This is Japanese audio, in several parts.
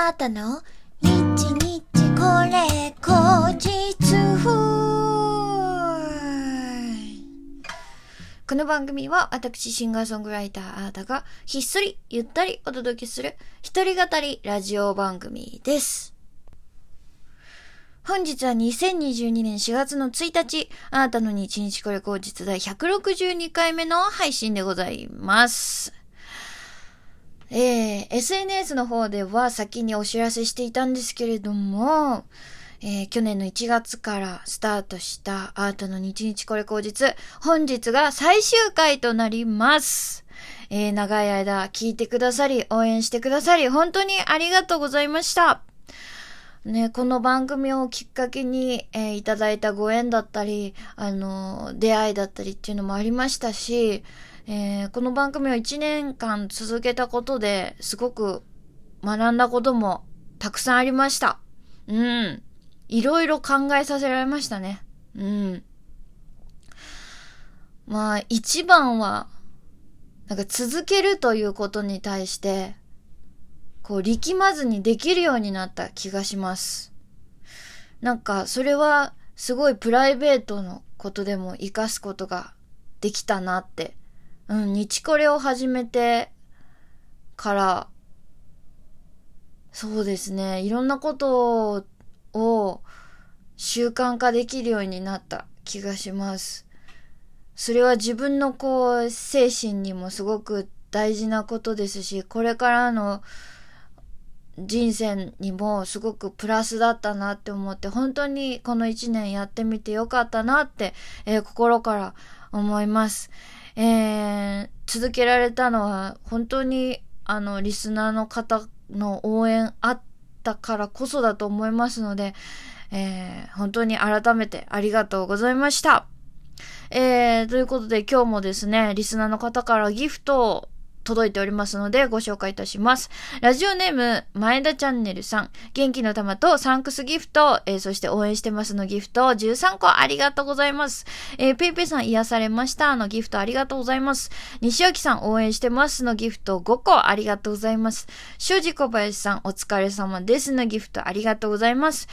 あたの日日これ後日この番組は私シンガーソングライターあーたがひっそりゆったりお届けする一人語りラジオ番組です。本日は2022年4月の1日、あなたの日日これ後日第162回目の配信でございます。えー、SNS の方では先にお知らせしていたんですけれども、えー去年の1月からスタートしたアートの日日これ後日、本日が最終回となります。えー長い間聞いてくださり、応援してくださり、本当にありがとうございました。ね、この番組をきっかけに、えーいただいたご縁だったり、あの出会いだったりっていうのもありましたし、えーこの番組を1年間続けたことですごく学んだこともたくさんありました。うん。いろいろ考えさせられましたね。うん。まあ、一番は、なんか続けるということに対して、こう力まずにできるようになった気がします。なんか、それはすごいプライベートのことでも活かすことができたなって。うん、日これを始めてから、そうですね、いろんなことを習慣化できるようになった気がします。それは自分のこう、精神にもすごく大事なことですし、これからの人生にもすごくプラスだったなって思って、本当にこの一年やってみてよかったなって、えー心から思います。えー続けられたのは本当にあの、リスナーの方の応援あったからこそだと思いますので、えー本当に改めてありがとうございました。えー、ということで今日もですね、リスナーの方からギフトを届いておりますのでご紹介いたします。ラジオネーム、前田チャンネルさん、元気の玉とサンクスギフト、えーそして応援してますのギフト13個ありがとうございます。えー、ペイペイさん癒されましたのギフトありがとうございます。西脇さん応援してますのギフト5個ありがとうございます。庄司小林さんお疲れ様ですのギフトありがとうございます。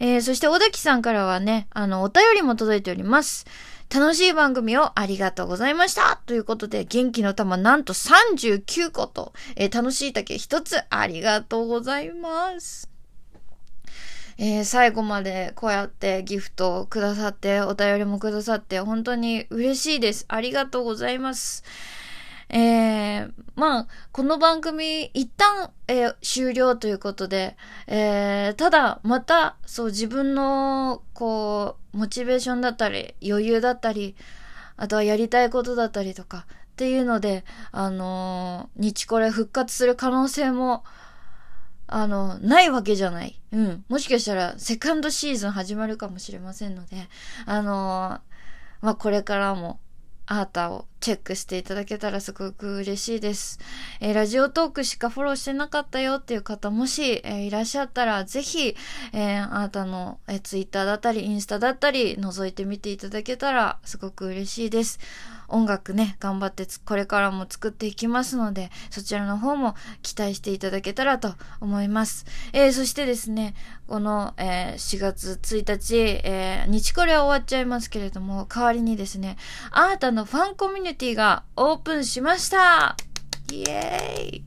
えーそして小滝さんからはね、あの、お便りも届いております。楽しい番組をありがとうございましたということで、元気の玉なんと39個と、えー楽しい竹1つありがとうございます。えー最後までこうやってギフトをくださって、お便りもくださって、本当に嬉しいです。ありがとうございます。えー、まあ、この番組、一旦、えー終了ということで、えーただ、また、そう、自分の、こう、モチベーションだったり、余裕だったり、あとはやりたいことだったりとか、っていうので、あのー日これ復活する可能性も、あの、ないわけじゃない。うん。もしかしたら、セカンドシーズン始まるかもしれませんので、あのーまあ、これからも、アータをチェックしていただけたらすごく嬉しいです。えーラジオトークしかフォローしてなかったよっていう方、もし、えーいらっしゃったら、ぜひ、えーあなたの、えーツイッターだったり、インスタだったり、覗いてみていただけたら、すごく嬉しいです。音楽ね、頑張ってこれからも作っていきますので、そちらの方も期待していただけたらと思います。えーそしてですね、この、えー4月1日、えー日これは終わっちゃいますけれども、代わりにですね、あなたのファンコミュニティがオープンしましたイエーイ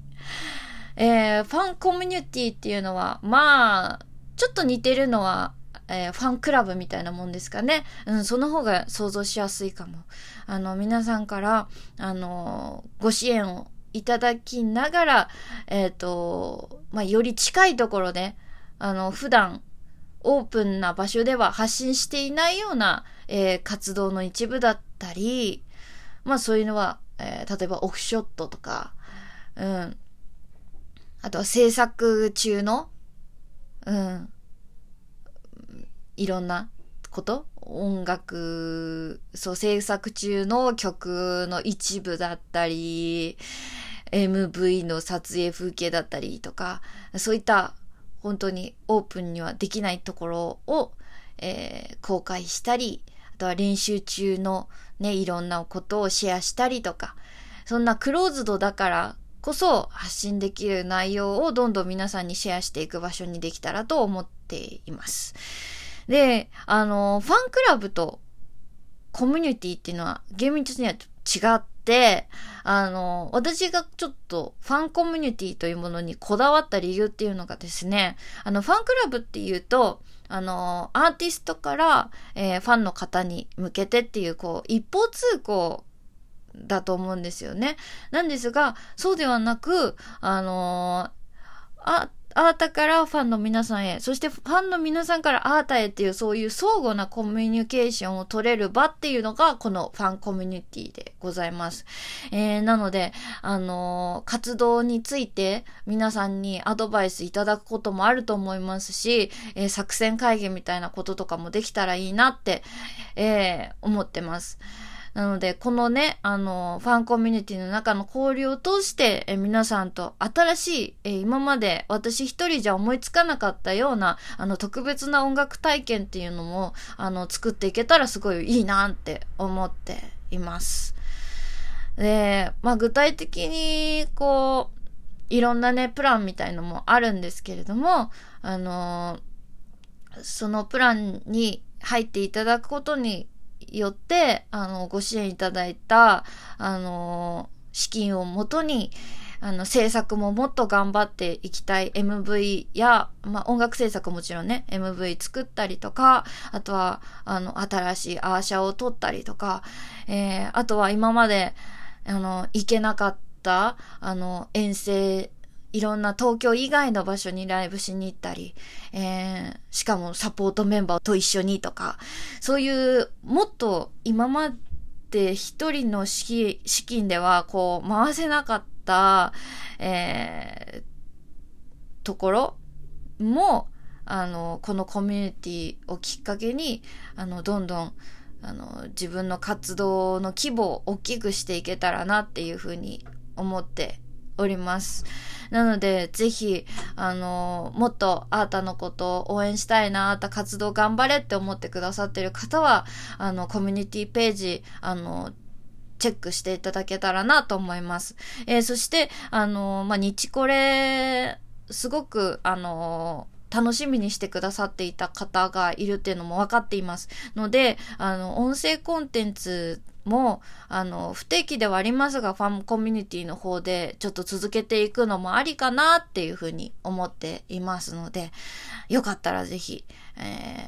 えーファンコミュニティっていうのは、まあ、ちょっと似てるのは、えーファンクラブみたいなもんですかね。うん、その方が想像しやすいかも。あの、皆さんから、あの、ご支援をいただきながら、えっ、と、まあ、より近いところで、あの、普段、オープンな場所では発信していないような、えー活動の一部だったり、まあそういうのは、えー例えばオフショットとか、うん。あとは制作中の、うん。いろんなこと音楽、そう、制作中の曲の一部だったり、MV の撮影風景だったりとか、そういった本当にオープンにはできないところを、えー公開したり、あとは練習中のね、いろんなことをシェアしたりとか、そんなクローズドだからこそ発信できる内容をどんどん皆さんにシェアしていく場所にできたらと思っています。で、あの、ファンクラブとコミュニティっていうのは厳密には違って、あの、私がちょっとファンコミュニティというものにこだわった理由っていうのがですね、あの、ファンクラブっていうと、あの、アーティストから、えー、ファンの方に向けてっていう、こう、一方通行だと思うんですよね。なんですが、そうではなく、あのあ、アータからファンの皆さんへ、そしてファンの皆さんからアータへっていうそういう相互なコミュニケーションを取れる場っていうのがこのファンコミュニティでございます。えー、なので、あのー、活動について皆さんにアドバイスいただくこともあると思いますし、えー、作戦会議みたいなこととかもできたらいいなって、えー思ってます。なので、このね、あの、ファンコミュニティの中の交流を通して、え皆さんと新しい、え今まで私一人じゃ思いつかなかったような、あの、特別な音楽体験っていうのも、あの、作っていけたらすごいいいなって思っています。で、まあ、具体的に、こう、いろんなね、プランみたいのもあるんですけれども、あのそのプランに入っていただくことによって、あの、ご支援いただいた、あの、資金をもとに、あの、制作ももっと頑張っていきたい。MV や、まあ、音楽制作もちろんね、MV 作ったりとか、あとは、あの、新しいアーシャを撮ったりとか、えー、あとは今まで、あの、行けなかった、あの、遠征いろんな東京以外の場所にライブしに行ったり、えー、しかもサポートメンバーと一緒にとか、そういうもっと今まで一人の資金ではこう回せなかった、えー、ところも、あの、このコミュニティをきっかけに、あの、どんどん、あの、自分の活動の規模を大きくしていけたらなっていうふうに思っております。なので、ぜひ、あの、もっとあーたのことを応援したいな、あーた活動頑張れって思ってくださってる方は、あの、コミュニティページ、あの、チェックしていただけたらなと思います。えー、そして、あの、まあ、日これ、すごく、あの、楽しみにしてくださっていた方がいるっていうのも分かっています。ので、あの、音声コンテンツも、あの、不定期ではありますが、ファンコミュニティの方でちょっと続けていくのもありかなっていうふうに思っていますので、よかったらぜひ、え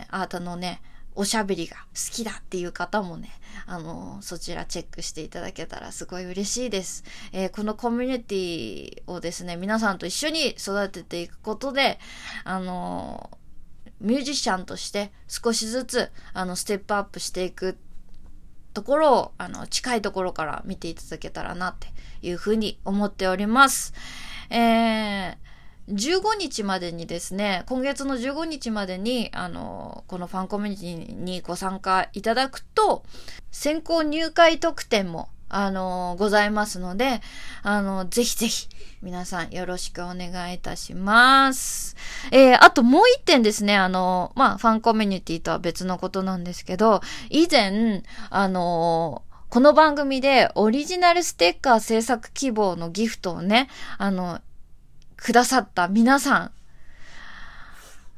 ー、あーたのね、おしゃべりが好きだっていう方もね、あの、そちらチェックしていただけたらすごい嬉しいです。えー、このコミュニティをですね、皆さんと一緒に育てていくことで、あの、ミュージシャンとして少しずつ、あの、ステップアップしていくところを、あの、近いところから見ていただけたらなっていうふうに思っております。えー、15日までにですね、今月の15日までに、あの、このファンコミュニティにご参加いただくと、先行入会特典もあのございますので、あの、ぜひぜひ、皆さんよろしくお願いいたします。えー、あともう一点ですね、あの、まあ、ファンコミュニティとは別のことなんですけど、以前、あの、この番組でオリジナルステッカー制作希望のギフトをね、あの、くださった皆さん、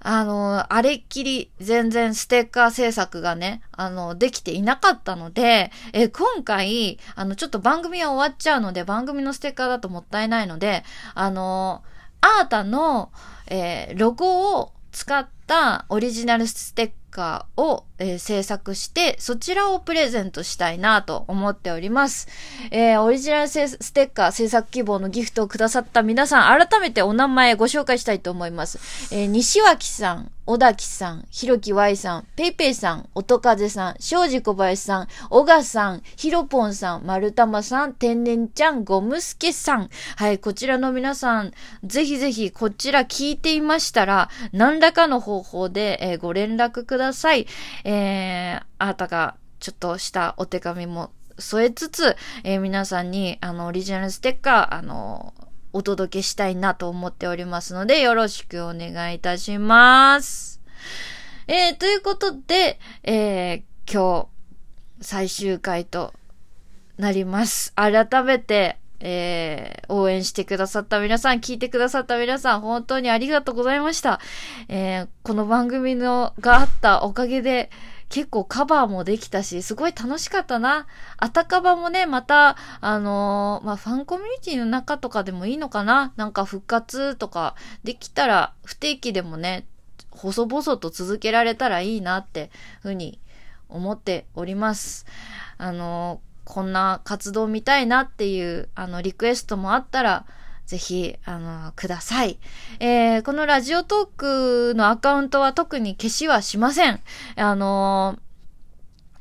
あの、あれっきり全然ステッカー制作がね、あの、できていなかったので、え今回、あの、ちょっと番組は終わっちゃうので、番組のステッカーだともったいないので、あの、アータの、えー、ロゴを使ったオリジナルステッカーを、えー、制作して、そちらをプレゼントしたいなと思っております。えー、オリジナルステッカー制作希望のギフトをくださった皆さん、改めてお名前ご紹介したいと思います。えー、西脇さん、小滝さん、ひろき Y さん、ペイペイさん、音風さん、庄司小林さん、小賀さん、ひろぽんさん、丸玉さん、天然ちゃん、ゴムスケさん。はい、こちらの皆さん、ぜひぜひこちら聞いていましたら、何らかの方法で、えー、ご連絡ください。ださいえー、あなたがちょっとしたお手紙も添えつつ、えー、皆さんに、あの、オリジナルステッカー、あの、お届けしたいなと思っておりますので、よろしくお願いいたします。えー、ということで、えー、今日、最終回となります。改めて、えー、応援してくださった皆さん、聞いてくださった皆さん、本当にありがとうございました。えー、この番組の、があったおかげで、結構カバーもできたし、すごい楽しかったな。あたかばもね、また、あのー、まあ、ファンコミュニティの中とかでもいいのかななんか復活とかできたら、不定期でもね、細々と続けられたらいいなってふうに思っております。あのー、こんな活動見たいなっていう、あの、リクエストもあったら、ぜひ、あの、ください。えー、このラジオトークのアカウントは特に消しはしません。あの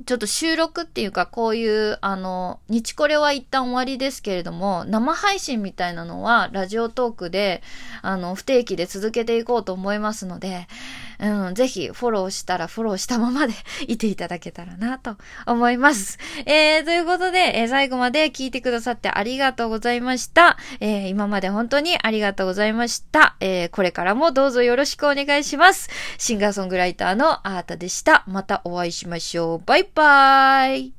ちょっと収録っていうか、こういう、あの、日これは一旦終わりですけれども、生配信みたいなのは、ラジオトークで、あの、不定期で続けていこうと思いますので、うん、ぜひフォローしたらフォローしたままでいていただけたらなと思います。えー、ということで、えー、最後まで聞いてくださってありがとうございました。えー、今まで本当にありがとうございました。えー、これからもどうぞよろしくお願いします。シンガーソングライターのアータでした。またお会いしましょう。バイバーイ。